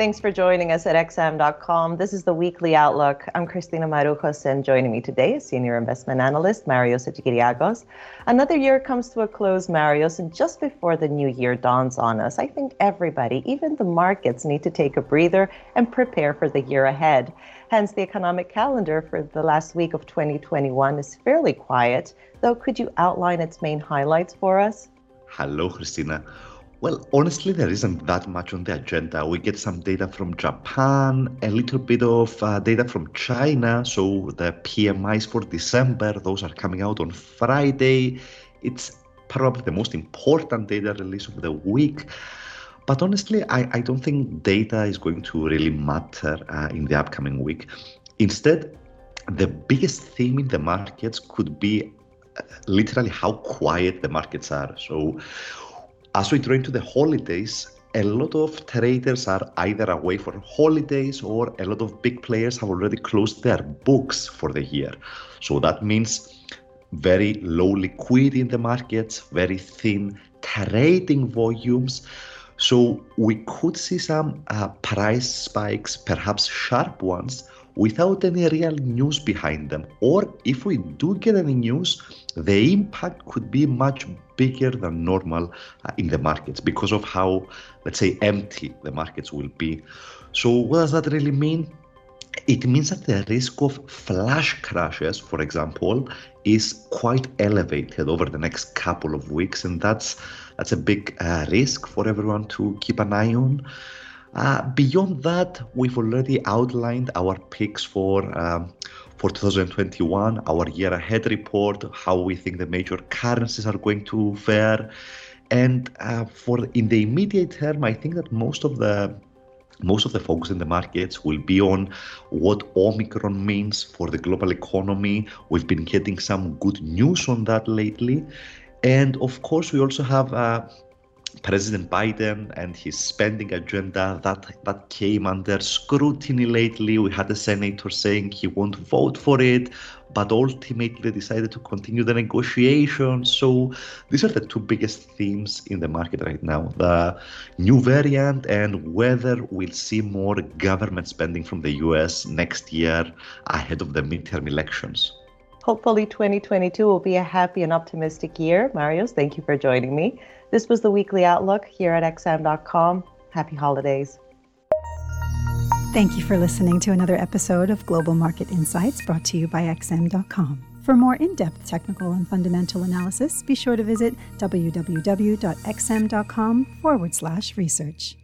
Thanks for joining us at XM.com. This is the weekly outlook. I'm Christina Marujos, and joining me today is senior investment analyst Marios Hadjikyriacos. Another year comes to a close, Marios, and just before the new year dawns on us, I think everybody, even the markets, need to take a breather and prepare for the year ahead. Hence, the economic calendar for the last week of 2021 is fairly quiet, though could you outline its main highlights for us? Hello, Christina. Well, honestly, there isn't that much on the agenda. We get some data from Japan, a little bit of uh, data from China. So the PMIs for December, those are coming out on Friday. It's probably the most important data release of the week. But honestly, I, I don't think data is going to really matter uh, in the upcoming week. Instead, the biggest theme in the markets could be uh, literally how quiet the markets are. So, as we draw into the holidays, a lot of traders are either away for holidays or a lot of big players have already closed their books for the year. So that means very low liquidity in the markets, very thin trading volumes. So we could see some uh, price spikes, perhaps sharp ones, without any real news behind them. Or if we do get any news, the impact could be much bigger than normal uh, in the markets because of how, let's say, empty the markets will be. So what does that really mean? It means that the risk of flash crashes, for example, is quite elevated over the next couple of weeks, and that's that's a big uh, risk for everyone to keep an eye on. Uh, beyond that, we've already outlined our picks for um, for 2021, our year ahead report, how we think the major currencies are going to fare, and uh, for in the immediate term, I think that most of the most of the focus in the markets will be on what Omicron means for the global economy. We've been getting some good news on that lately. And of course, we also have uh, President Biden and his spending agenda that that came under scrutiny lately. We had a senator saying he won't vote for it, but ultimately decided to continue the negotiations. So these are the two biggest themes in the market right now: the new variant and whether we'll see more government spending from the U.S. next year ahead of the midterm elections. Hopefully, 2022 will be a happy and optimistic year. Marios, thank you for joining me. This was the weekly outlook here at XM.com. Happy holidays. Thank you for listening to another episode of Global Market Insights brought to you by XM.com. For more in depth technical and fundamental analysis, be sure to visit www.xm.com forward slash research.